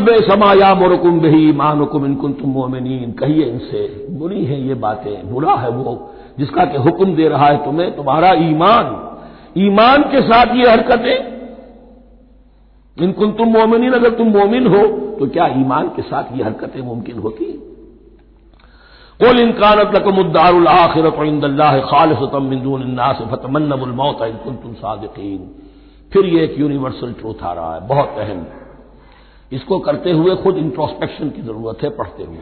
बे समाया मोरकुम बही मानुकुम इनकुन तुम मोमिनीन। कहिए इनसे, बुरी है ये बातें, बुरा है वो, जिसका कि हुक्म दे रहा है तुम्हें, तुम्हारा ईमान। ईमान के साथ ये हरकतें। इनकुन तुम मोमिन अगर तुम मोमिन हो तो क्या ईमान के साथ ये हरकतें मुमकिन होती? कुल इनकानत लकमुद्दारुल आखिरत खालिसतम मिंदून से फतमन्नबुल मौत इनकुन तुम सादिकीन। फिर ये एक यूनिवर्सल ट्रूथ आ रहा है, बहुत अहम। इसको करते हुए खुद इंट्रोस्पेक्शन की ज़रूरत है पढ़ते हुए।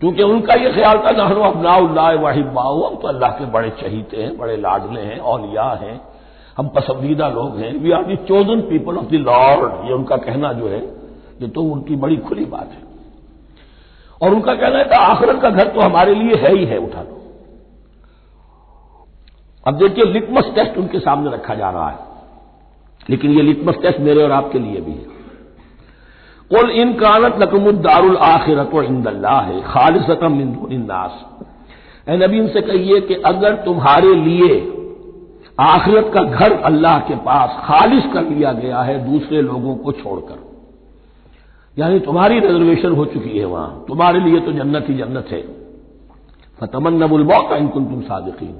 क्योंकि उनका यह ख्याल था, नहनो अपनाउल्ला वाहिबाऊ हम तो अल्लाह के बड़े चहीते हैं, बड़े लाडले हैं, औलिया हैं, हम पसंदीदा लोग हैं। We are the chosen people of the Lord ये उनका कहना जो है, ये तो उनकी बड़ी खुली बात है। और उनका कहना है कि आखिरत का घर तो हमारे लिए है ही है, उठा लो। अब देखिए लिटमस टेस्ट उनके सामने रखा जा रहा है। लेकिन ये लिटमस टेस्ट मेरे और आपके लिए भी है। कुल इन कानत लकमुद्दारुल आखिरत इंदल्ला है खालिसतम इंदास नबी इनसे कहिए कि अगर तुम्हारे लिए आखिरत का घर अल्लाह के पास खालिश कर लिया गया है दूसरे लोगों को छोड़कर यानी तुम्हारी रिजर्वेशन हो चुकी है वहाँ तुम्हारे लिए तो जन्नत ही जन्नत है फतमन नबुल इनकुन तुम सादिकीन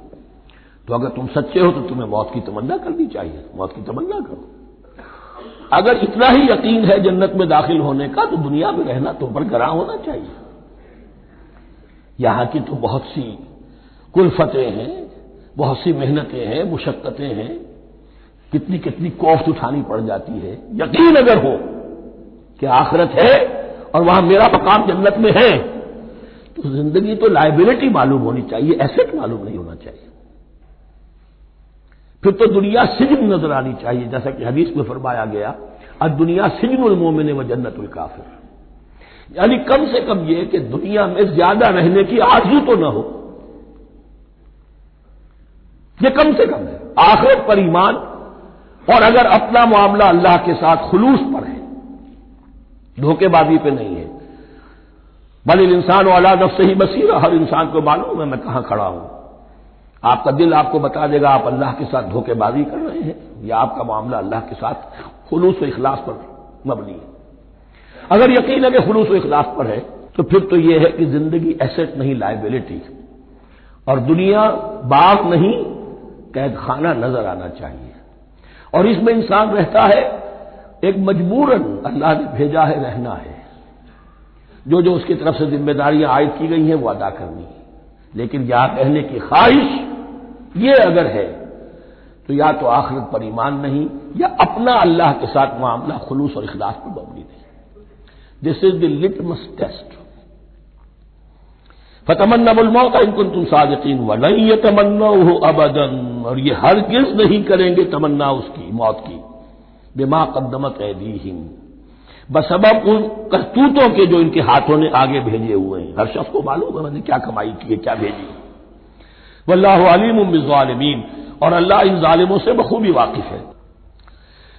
तो अगर तुम सच्चे हो तो तुम्हें मौत की तमन्ना करनी चाहिए मौत की तमन्ना करो अगर इतना ही यकीन है जन्नत में दाखिल होने का तो दुनिया में रहना तो पर गरा होना चाहिए। यहाँ की तो बहुत सी कुलफतें हैं, बहुत सी मेहनतें हैं, मुशक्कतें हैं। कितनी कितनी कोफ्त उठानी पड़ जाती है। यकीन अगर हो कि आखिरत है और वहाँ मेरा मकाम जन्नत में है तो ज़िंदगी तो लाइबिलिटी मालूम होनी चाहिए एसेट मालूम नहीं होना चाहिए। फिर तो दुनिया सिजन नज़र आनी चाहिए, जैसा कि हदीस में फरमाया गया और दुनिया सिजनुल मोमिन व जन्नतुल काफिर। यानी कम से कम यह कि दुनिया में ज़्यादा रहने की आजू तो न हो। यह कम से कम है। आखिरत पर ईमान और अगर अपना मामला अल्लाह के साथ खुलूस पर है, धोखेबाजी पे नहीं है। बल इंसान वाला से ही बसीर, हर इंसान को मालूम है मैं कहाँ खड़ा हूँ। आपका दिल आपको बता देगा, आप अल्लाह के साथ धोखेबाजी कर रहे हैं, या आपका मामला अल्लाह के साथ खुलूस इखलास पर मबनी है। अगर यकीन है कि खुलूस इखलास पर है तो फिर तो यह है कि ज़िंदगी एसेट नहीं लाइबिलिटी और दुनिया बाग नहीं कैद खाना नज़र आना चाहिए। और इसमें इंसान रहता है, एक मजबूरन, अल्लाह ने भेजा है, रहना है। जो जो उसकी तरफ़ से जिम्मेदारियाँ आयद की गई हैं, वो अदा करनी है। लेकिन यहाँ रहने की ख्वाहिश ये अगर है तो या तो आखिरत पर ईमान नहीं, या अपना अल्लाह के साथ मामला खुलूस और इखलास पर मबनी नहीं। This is the litmus test फतमन्नबुलमौत इनकुन तुम सादकीन व नहीं ये तमन्ना हो अबदन। और ये हर नहीं करेंगे तमन्ना उसकी, मौत की। बेमा कदमत ऐदीहिम। बसबब उन करतूतों के जो इनके हाथों ने आगे भेजे हुए हैं। हर शख्स को मालूम है, मैंने क्या कमाई की है, क्या भेजी वल्लाह अलीम और अल्लाह इन जालिमों से बखूबी वाकिफ है।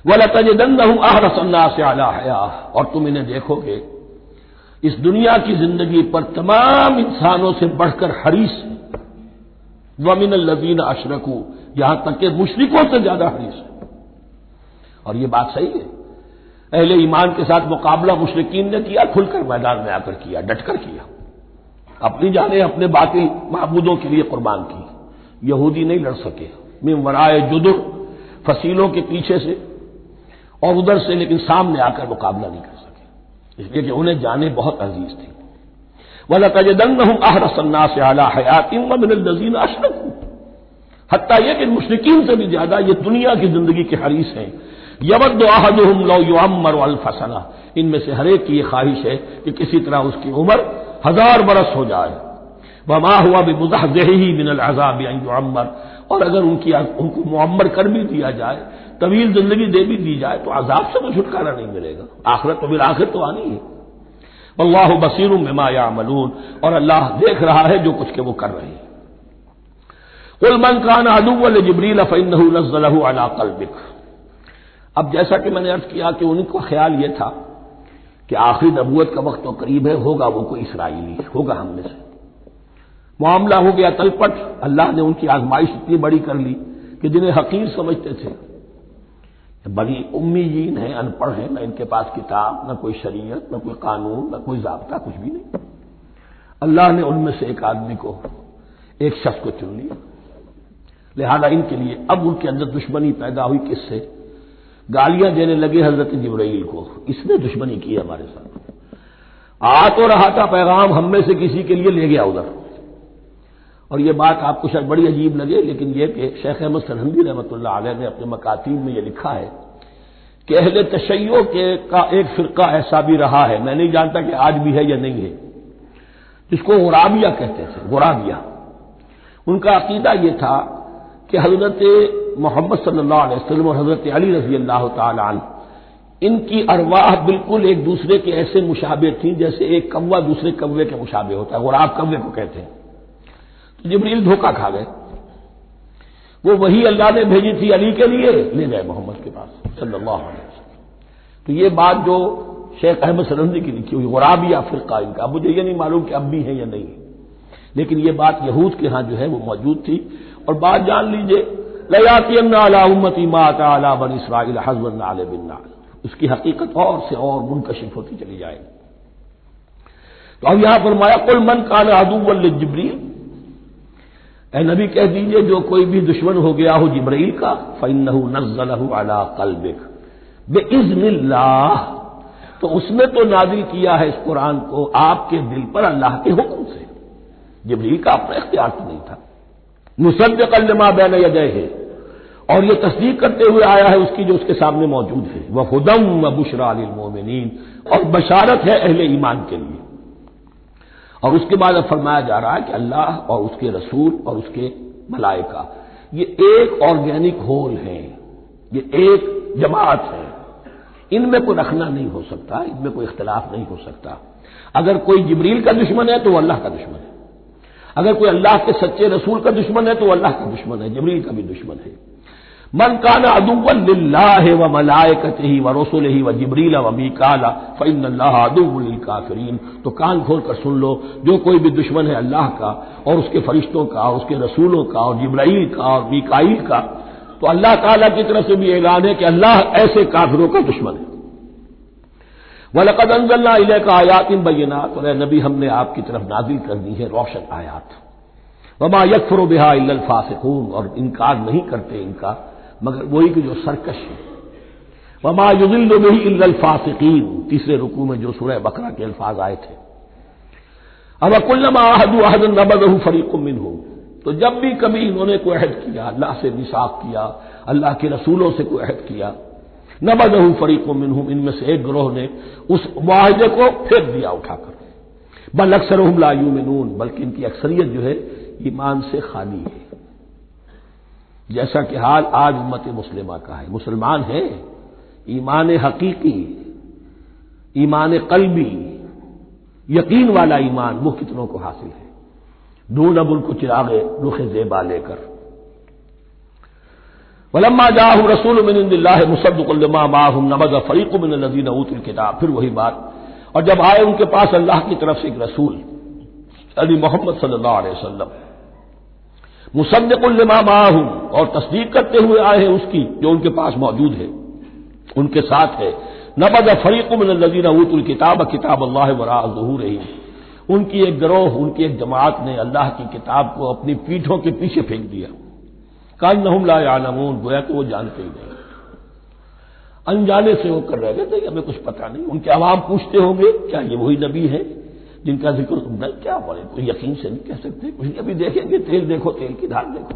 वल तजदन आहरसन्ना से आला हया। और तुम इन्हें देखोगे। इस दुनिया की ज़िंदगी पर तमाम इंसानों से बढ़कर हरीस। वमिन लजीन अशरकू। यहाँ तक के मुशरकों से ज़्यादा हरीस। और ये बात सही है। अहले ईमान के साथ मुकाबला मुशरकिन ने किया, खुलकर मैदान में आकर किया, डटकर किया। अपनी जाने, अपने बाकी महबूदों के लिए कुर्बान की। यहूदी नहीं लड़ सके। मिम वराए जुदुर, फसीलों के पीछे से, और उधर से लेकिन सामने आकर मुकाबला नहीं कर सके। इसलिए कि उन्हें जाने बहुत अज़ीज़ थी। वला तजदंग हम आहरसन्ना से आला हयातिन नजीन अशरक। हत्या यह कि मुश्किन से भी ज़्यादा ये दुनिया की ज़िंदगी के हरीस हैं। यवद आहदुम लो युमर फसना। इनमें से हरेक की यह ख्वाहिश है कि किसी तरह उसकी उम्र हज़ार बरस हो जाए। वमा हुआ भी मुजाही मिनल अजाब युमर और अगर उनकी उनको मुअम्मर कर भी दिया जाए, तवील ज़िंदगी दे भी दी जाए तो आजाब से तो छुटकारा नहीं मिलेगा। आखिरत तो फिर आखिर तो आनी है। अल्लाह बसीर में या मलून और अल्लाह देख रहा है जो कुछ के वो कर रहे हैं। कुलमन खान अदुल जबरील अला अब जैसा कि मैंने अर्ज़ किया कि उनका ख्याल यह था कि आखिरी नबूत का वक्त तो करीब है, होगा वो कोई इसराइली, होगा हमने से। मामला हो गया तलपट। अल्लाह ने उनकी आजमाइश इतनी बड़ी कर ली कि जिन्हें हकीर समझते थे। बड़ी उम्मीजीन है, अनपढ़ है, न इनके पास किताब, न कोई शरीयत, न कोई कानून, न कोई जबता, कुछ भी नहीं। अल्लाह ने उनमें से एक आदमी को, एक शख्स को चुन लिया। लिहाजा इनके लिए अब उनके अंदर दुश्मनी पैदा हुई किससे? गालियाँ देने लगे हज़रत जबराइल को। इसने दुश्मनी की हमारे साथ। आ तो रहा था पैगाम, हम में से किसी के लिए ले गया उधर। और यह बात आपको शायद बड़ी अजीब लगे, लेकिन यह कि शेख अहमद सरहंदी रहमत ने अपने मकातीब में यह लिखा है कि अहले तशैयों के का एक फिरका ऐसा भी रहा है, मैं नहीं जानता कि आज भी है या नहीं है। जिसको गुराबिया कहते थे, गुराबिया। उनका अकीदा यह था कि हज़रत मोहम्मद सल्लल्लाहु और हज़रत अली रज़ी अल्लाह तन इनकी अरवाह बिल्कुल एक दूसरे के ऐसे मुशाबे थी जैसे एक कौवा दूसरे कौवे के मुशाबे होता है, गुराब कौवे को कहते हैं। जबरील धोखा खा गए। वो वही अल्लाह ने भेजी थी अली के लिए, ले गए मोहम्मद के पास, सल्लल्लाहु अलैहि वसल्लम। तो ये बात जो शेख अहमद सरंदी की लिखी हुई गुराब या फिरका इनका। मुझे ये नहीं मालूम कि अब भी है या नहीं लेकिन ये बात यहूद के यहाँ जो है, वो मौजूद थी। और बात जान लीजिए लयाती माता बन इसराइल हजबन आल बिन उसकी हकीकत और से और मुनकशिफ होती चली जाएगी। तो अब यहाँ फरमाया, कुल मन कान अदूबल जबरील। ए नबी कह दीजिए, जो कोई भी दुश्मन हो गया हो जबरील का फ़ैन नजल अला कलबिक। बे इज्निल्लाह तो उसने तो नादिल किया है इस कुरान को, आपके दिल पर अल्लाह के हुक्म से। जबरील का अपना इख्तियार तो नहीं था। मुसद कलमा बैन यजय है और यह तस्दीक करते हुए आया है उसकी, जो उसके सामने मौजूद है। वह खुदम व बुशरा मोमिन और बशारत है अहले ईमान के लिए। और उसके बाद अब फरमाया जा रहा है कि अल्लाह और उसके रसूल और उसके मलाइका, ये एक ऑर्गेनिक होल है, ये एक जमात है। इनमें कोई रखना नहीं हो सकता, इनमें कोई इख्तलाफ नहीं हो सकता। अगर कोई जबरील का दुश्मन है तो वह अल्लाह का दुश्मन है। अगर कोई अल्लाह के सच्चे रसूल का दुश्मन है तो वह अल्लाह का दुश्मन है, जबरील का भी दुश्मन है। मन काना अदुल्लाह व मलायकत ही व रसुल ही व जबरील व मीकाला फ़ैन अदुल काफरीन तो कान खोल कर सुन लो, जो कोई भी दुश्मन है अल्लाह का, और उसके फरिश्तों का और उसके रसूलों का, और जब्राइल का, और मीकाइल का तो अल्लाह ताला की तरफ़ से भी ऐलान है कि अल्लाह ऐसे काफिरों का दुश्मन है। वलकद अंजल्ला का आयात इन बैनात और नबी हमने आपकी तरफ़ नाजिल कर दी है रोशन आयात। वमा यकफर बिहा फासिकून, और इनकार नहीं करते इनका। मगर वही कि जो सरकश है। वमा युदिल बही इल्लफासिकीन तीसरे रुकू में जो सुरह बकरा के अल्फाज आए थे। अब अकुल्लमा आहदू अहद नबदहू फरीकुमिन हो तो जब भी कभी इन्होंने कोई अहद किया, अल्लाह से निसाफ किया, अल्लाह के रसूलों से कोई अहद किया, नबदहू फरीकुमिन हूँ इनमें से एक ग्रोह ने उस माहदे को फेंक दिया उठाकर। बल अक्सर लायूमिनून बल्कि इनकी अक्सरियत जो है, ईमान से खाली है। जैसा कि हाल आज उम्मत मुस्लिमा का है। मुसलमान है। ईमान हकीकी, ईमान कलबी, यकीन वाला ईमान वो कितनों को हासिल है? ढूंढ अब उनको चिरागे, रुख जेबा लेकर। वलम्मा जाहू रसूल मिनल्ला मुसदमा माहम नमज फरीक मिन नजीन ऊतुल किताब। फिर वही बात। और जब आए उनके पास अल्लाह की तरफ़ से एक रसूल, अली मोहम्मद सल्लल्लाहु अलैहि वसल्लम मुसदकुल्लमा माहूम और तस्दीक करते हुए आए हैं उसकी, जो उनके पास मौजूद है। उनके साथ है। नबद फरीकुम नजीन किताब किताब अल्लाह वरा जहूर रही उनकी एक गिरोह, उनकी एक जमात ने अल्लाह की किताब को अपनी पीठों के पीछे फेंक दिया। काल नहम लामून गोया तो वो जानते ही नहीं। अनजाने से वो कर रहे थे, हमें कुछ पता नहीं। उनके आवाम पूछते होंगे, क्या ये वही नबी है? जिनका ज़िक्र नहीं, क्या बोले? कोई यकीन से नहीं कह सकते? कुछ अभी देखेंगे, तेल देखो, तेल की धार देखो।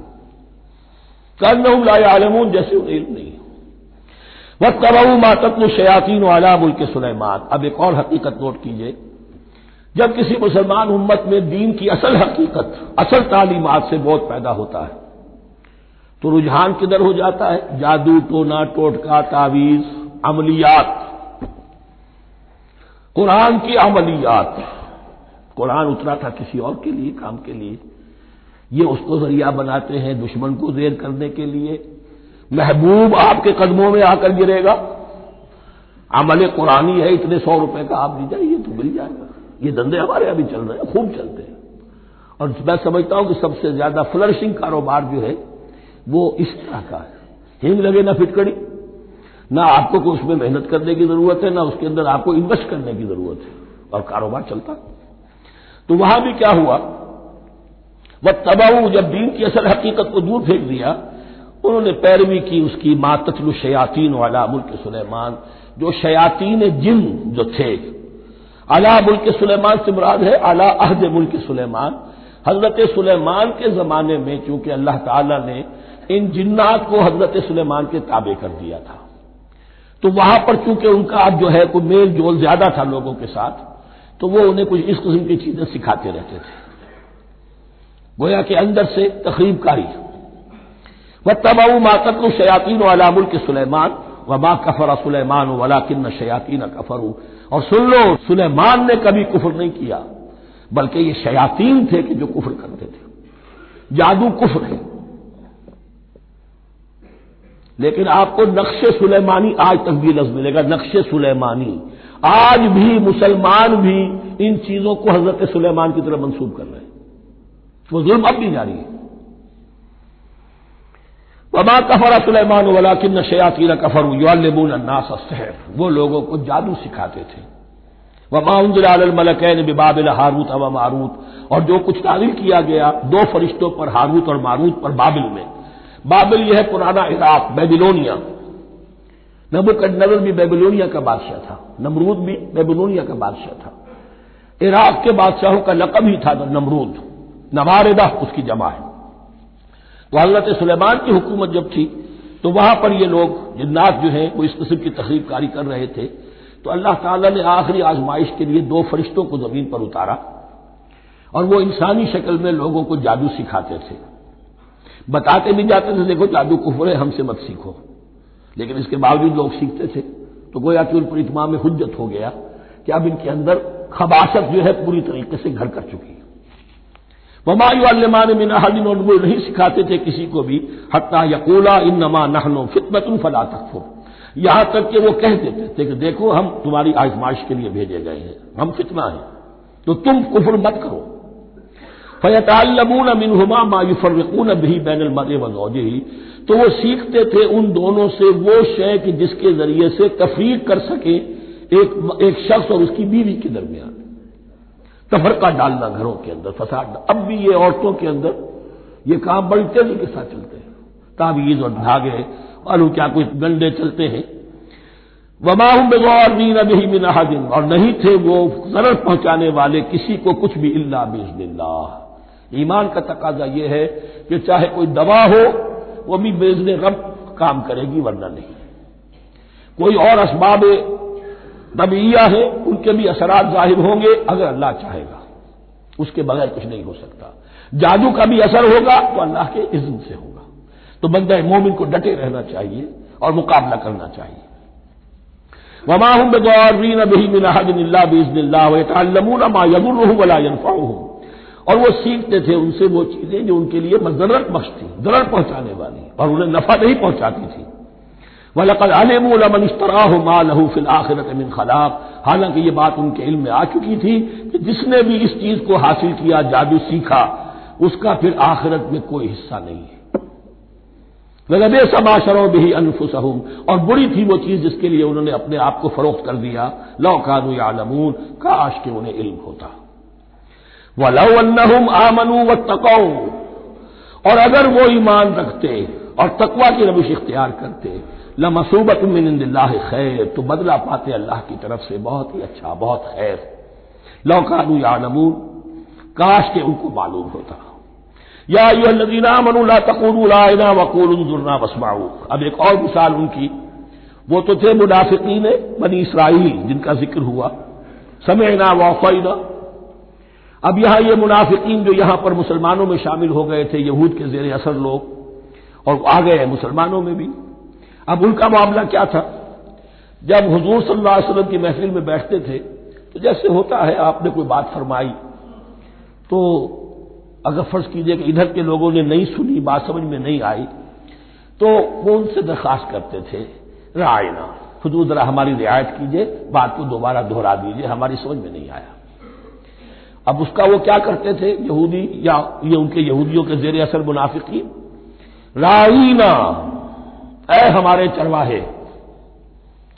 कर न लाए आलमून जैसे उन्हें नहीं वह तबाऊ मातत्व शयातीन वाला मुल्क सुलेमान। अब एक और हकीकत नोट कीजिए। जब किसी मुसलमान उम्मत में दीन की असल हकीकत, असल तालीमत से बहुत पैदा होता है तो रुझान किधर हो जाता है? जादू, टोना, टोटका, तावीज, अमलियात। कुरान की अमलियात। कुरान उतरा था किसी और के लिए, काम के लिए। ये उसको ज़रिया बनाते हैं दुश्मन को जेर करने के लिए। महबूब आपके कदमों में आकर गिरेगा। अमल कुरानी है इतने सौ रुपए का आप दी जाइए तो मिल जाएगा। ये धंधे हमारे अभी चल रहे हैं, खूब चलते हैं। और मैं समझता हूँ कि सबसे ज़्यादा फ्लरिशिंग कारोबार जो है, वो इस तरह का है। हिंग लगे ना फिटकड़ी, ना आपको उसमें मेहनत करने की ज़रूरत है, ना उसके अंदर आपको इन्वेस्ट करने की ज़रूरत है। और कारोबार चलता तो वहाँ भी क्या हुआ? वह तबाऊ जब दीन की असल हकीकत को दूर फेंक दिया, उन्होंने पैरवी की उसकी मातल शयातीन वाला मुल्क सुलेमान, जो शयातीन जिन जो थे, अला मुल्क सुलेमान से मुराद है, अला अहद मुल्क सुलेमान। हज़रत सुलेमान के जमाने में चूँकि अल्लाह ताला ने इन जिन्नात को हज़रत सुलेमान के ताबे कर दिया था तो वहाँ पर चूँकि उनका जो है कोई मेल जोल ज़्यादा था लोगों के साथ तो वो उन्हें कुछ इस किस्म की चीज़ें सिखाते रहते थे। गोया के अंदर से तकरीबकारी। व तबाऊ मातक शयातीन अलामुल के सुलेमान व माँ कफर सुलेमान वला किन्न शयातीन कफरू। और सुन लो, सुलेमान ने कभी कुफर नहीं किया, बल्कि ये शयातीन थे कि जो कुफर करते थे। जादू कुफर है। लेकिन आपको नक्शे सुलेमानी आज तक भी लफ्ज मिलेगा, नक्शे सुलेमानी। आज भी मुसलमान भी इन चीज़ों को हज़रत सुलेमान की तरफ़ मंसूब कर रहे हैं। वो जुल्म अब भी जारी है। वमा कफरा सुलेमान वाला किन्न शयातीन कफर युबून अन्नास सहर वो लोगों को जादू सिखाते थे। वमा उनमलकैन बिबाबिल हारूत अव मारूत। और जो कुछ तारील किया गया, दो फरिश्तों पर हारूत और मारूत पर बाबिल में। बाबिल यह पुराना इराक, बेबिलोनिया। नबुकदनजर भी बेबिलोनिया का बादशाह था, नमरूद भी बेबिलोनिया का बादशाह था। इराक के बादशाहों का लकब ही था नमरूद, नवारदा उसकी जमा है तो हज़रत सुलेमान की हुकूमत जब थी तो वहाँ पर ये लोग, जिन्नात जो है, वो इस किस्म की तकरीब कारी कर रहे थे। तो अल्लाह ताला ने आखिरी आजमाइश के लिए दो फरिश्तों को ज़मीन पर उतारा, और वो इंसानी शक्ल में लोगों को जादू सिखाते थे। बताते भी जाते थे, देखो जादू कुफर है, हमसे मत सीखो। लेकिन इसके बावजूद लोग सीखते थे। तो गोया कि उन पर इतमाम में हुज्जत हो गया कि अब इनके अंदर खबासत जो है पूरी तरीके से घर कर चुकी है। वमायु अल्लमान मिनाहदिन और वो नहीं सिखाते थे किसी को भी, हत्ता यकूला इन नमा नहनो फितमतुन फला तकफुर। यहाँ तक कि वो कह देते थे कि देखो, हम तुम्हारी आजमाइश के लिए भेजे गए हैं, हम फितना हैं। तो तुम कुफर मत करो। फयतालमून मिनहुमा मायुफरकून भी बैन मर वजौजे तो वो सीखते थे उन दोनों से, वो शय कि जिसके ज़रिए से तफरीक कर सके एक एक शख्स और उसकी बीवी के दरमियान। तफरका डालना घरों के अंदर, फसाद। अब भी ये औरतों के अंदर ये काम बड़ी तेज़ी के साथ चलते हैं। तावीज और धागे और क्या कुछ गंडे चलते हैं। वमाहम बेगौर मीन अभी मिनाहदिन और नहीं थे वो जरर पहुँचाने वाले किसी को कुछ भी इल्ला बिजनिल्ला ईमान का तकाजा यह है कि चाहे कोई दवा हो, वो भी बेजने रब काम करेगी, वरना नहीं। कोई और असबाब नबिया है, उनके भी असरात ज़ाहिर होंगे, अगर अल्लाह चाहेगा। उसके बगैर कुछ नहीं हो सकता। जादू का भी असर होगा तो अल्लाह के इज्म से होगा। तो बंदा मोमिन को डटे रहना चाहिए और मुकाबला करना चाहिए। वमाहम बेगौरीन बही मिनाहदिल्ला बीजनिल्ला तमून मा यमुर वला यनफाऊ और वो सीखते थे उनसे वो चीज़ें जो उनके लिए मजरत बख्श थी, दरर पहुँचाने वाली और उन्हें नफा नहीं पहुंचाती थी। लहू फिल आखिरत मिन खलाक। हालाँकि ये बात उनके इल्म में आ चुकी थी कि जिसने भी इस चीज़ को हासिल किया, जादू सीखा, उसका फिर आखिरत में कोई हिस्सा नहीं है। वगबे समाशरों भी अनफुसहम। और बुरी थी वो चीज़ जिसके लिए उन्होंने अपने आप को फरोख्त कर दिया। लौकानू या नमून काश के उन्हें इल्म होता। वलम व तकौ और अगर वो ईमान रखते और तकवा की रविश इख्तियार करते लमसूबत मिनंदिल्ला खैर तो बदला पाते अल्लाह की तरफ़ से बहुत ही अच्छा बहुत खैर। लौकानू या नमून काश के उनको मालूम होता। या नदीना मनुला तकूना वकूलना बसमाऊ अब एक और मिसाल उनकी, वो तो थे मुनाफिकीन, बनी इसराइल, जिनका ज़िक्र हुआ। समय ना वफ़ैना अब यहाँ ये मुनाफिकीन जो यहाँ पर मुसलमानों में शामिल हो गए थे, यहूद के जेर असर लोग, और आ गए मुसलमानों में भी। अब उनका मामला क्या था? जब हजूर सल्लल्लाहु अलैहि वसल्लम की महफिल में बैठते थे तो जैसे होता है, आपने कोई बात फरमाई तो अगर फ़र्ज़ कीजिए कि इधर के लोगों ने नहीं सुनी, बात समझ में नहीं आई तो वो उनसे दरखास्त करते थे रायना खुद जरा हमारी रियायत कीजिए, बात को दोबारा दोहरा दीजिए, हमारी समझ में नहीं आया। अब उसका वो क्या करते थे? यहूदी या ये उनके यहूदियों के जेर असर मुनाफिकी राईना, ऐ हमारे चरवाहे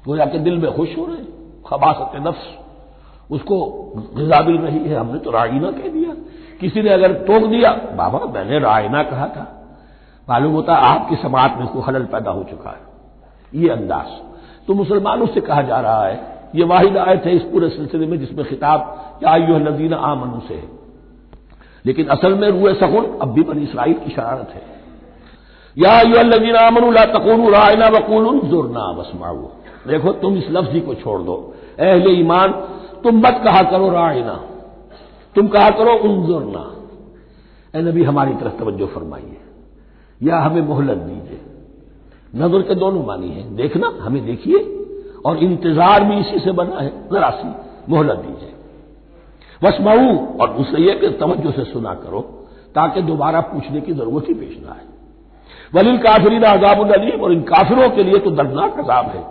वो जाके दिल में खुश हो रहे खबासत नफ्स उसको गजा मिल रही है, हमने तो रायना कह दिया। किसी ने अगर टोक दिया, बाबा मैंने रायना कहा था। मालूम होता आपकी समाज में कोई खलल पैदा हो चुका है। ये अंदाज। तो मुसलमानों से कहा जा रहा है, ये वाहिद आयत है इस पूरे सिलसिले में जिसमें खिताब या यू नजीना आमनु से। लेकिन असल में रुए सकुन अब भी बनी इसराइल की शरारत है। या यू नजीना आमनु ला तकून रायना वकूल जुरना बसमाऊ देखो, तुम इस लफ्जी को छोड़ दो। अहले ईमान, तुम मत कहा करो रायना तुम कहा करो उनजुरना ए नबी, हमारी तरफ़ तवज्जो फरमाइए। या हमें मोहलत दीजिए। नज़र के दोनों मानी है। देखना, हमें देखिए। और इंतज़ार भी इसी से बना है। जरा सी मोहलत दीजिए। वसमऊ और दूसरे यह कि तवज्जो से सुना करो, ताकि दोबारा पूछने की ज़रूरत ही पेश ना आए। वलील काफरीन आजाब अलीम, और इन काफिरों के लिए तो दर्दनाक अजाब है।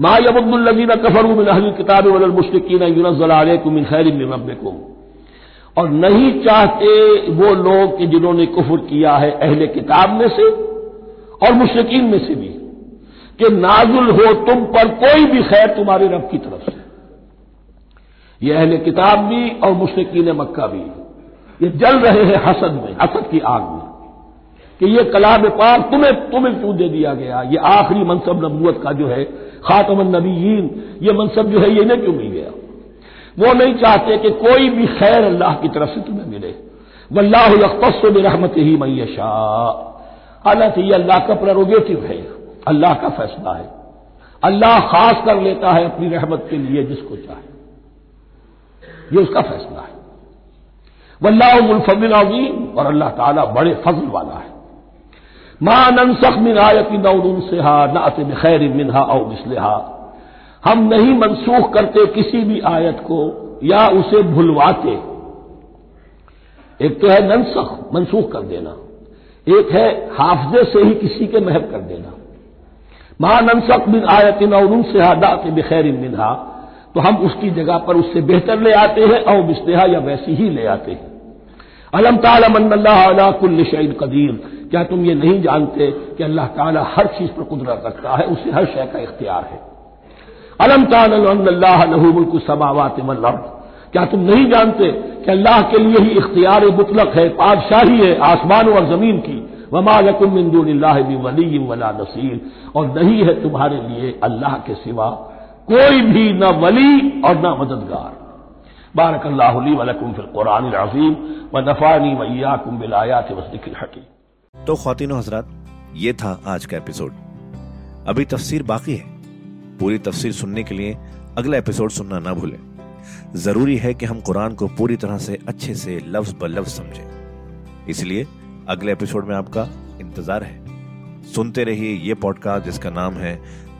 मा यबुल्लजीन कफरू मिन अहल किताब वल मुश्किन युनज़ल खैर रब्बिकुम। और नहीं चाहते वो लोग कि जिन्होंने कुफर किया है अहले किताब में से और मुश्किन में से भी, कि नाजुल हो तुम पर कोई भी खैर तुम्हारे रब की तरफ़ से। ये अहले किताब भी और मुश्किन मक्का भी। ये जल रहे हैं हसद में, हसद की आग में। कि ये कलाम पाक तुम्हें तुम्हें क्यों दे दिया गया? ये आखिरी मनसब नबूत का जो है, खातमन नबीन ये मनसब जो है, ये इन्हें क्यों मिल गया? वो नहीं चाहते कि कोई भी खैर अल्लाह की तरफ़ से तुम्हें मिले। वल्लाह रहमत ही मैशा हालाँकि ये अल्लाह का प्रेरोगेटिव है, अल्लाह का फैसला है। अल्लाह खास कर लेता है अपनी रहमत के लिए जिसको चाहे। ये उसका फैसला है। अजीम, और अल्लाह ताला बड़े फजल वाला है। माँ ननसख मिन आयती नौन से हा नात खैर मिनहा और हम नहीं मनसूख करते किसी भी आयत को, या उसे भुलवाते। एक तो है ननसख, मनसूख कर देना। एक है हाफजे से ही किसी के महब कर देना। माँ ननसख बिन आयतिन और उनसे हा दात बखैर मिनहा। तो हम उसकी जगह पर उससे बेहतर ले आते हैं, और मिसलहा या वैसी ही ले आते हैं। अलम ताला कुल्ल शहीद कदीर। क्या तुम ये नहीं जानते कि अल्लाह ताला हर चीज़ पर कुदरत रखता है? उसे हर शय का इख्तियार है। अलम ताल्लाहमुल्क समावात मल्लर्द क्या तुम नहीं जानते कि अल्लाह के लिए ही इख्तियार मुतलक है, पादशाही है, आसमानों और ज़मीन की? वमा लकुम वली वला नसीर। और नहीं है तुम्हारे लिए अल्लाह के सिवा कोई भी न वली और न मददगार। बारक अल्लाह वलकुम फिल कुरान अजीम व नफ़ानी वैयाकुम बिलायात वसदिक हकीम। तो खातिन हजरात, ये था आज का एपिसोड। अभी तफसीर बाकी है। पूरी तफसीर सुनने के लिए अगला एपिसोड सुनना ना भूलें। ज़रूरी है कि हम कुरान को पूरी तरह से अच्छे से लफ्ज ब लफ्ज समझें। इसलिए अगले एपिसोड में आपका इंतज़ार है। सुनते रहिए ये पॉडकास्ट जिसका नाम है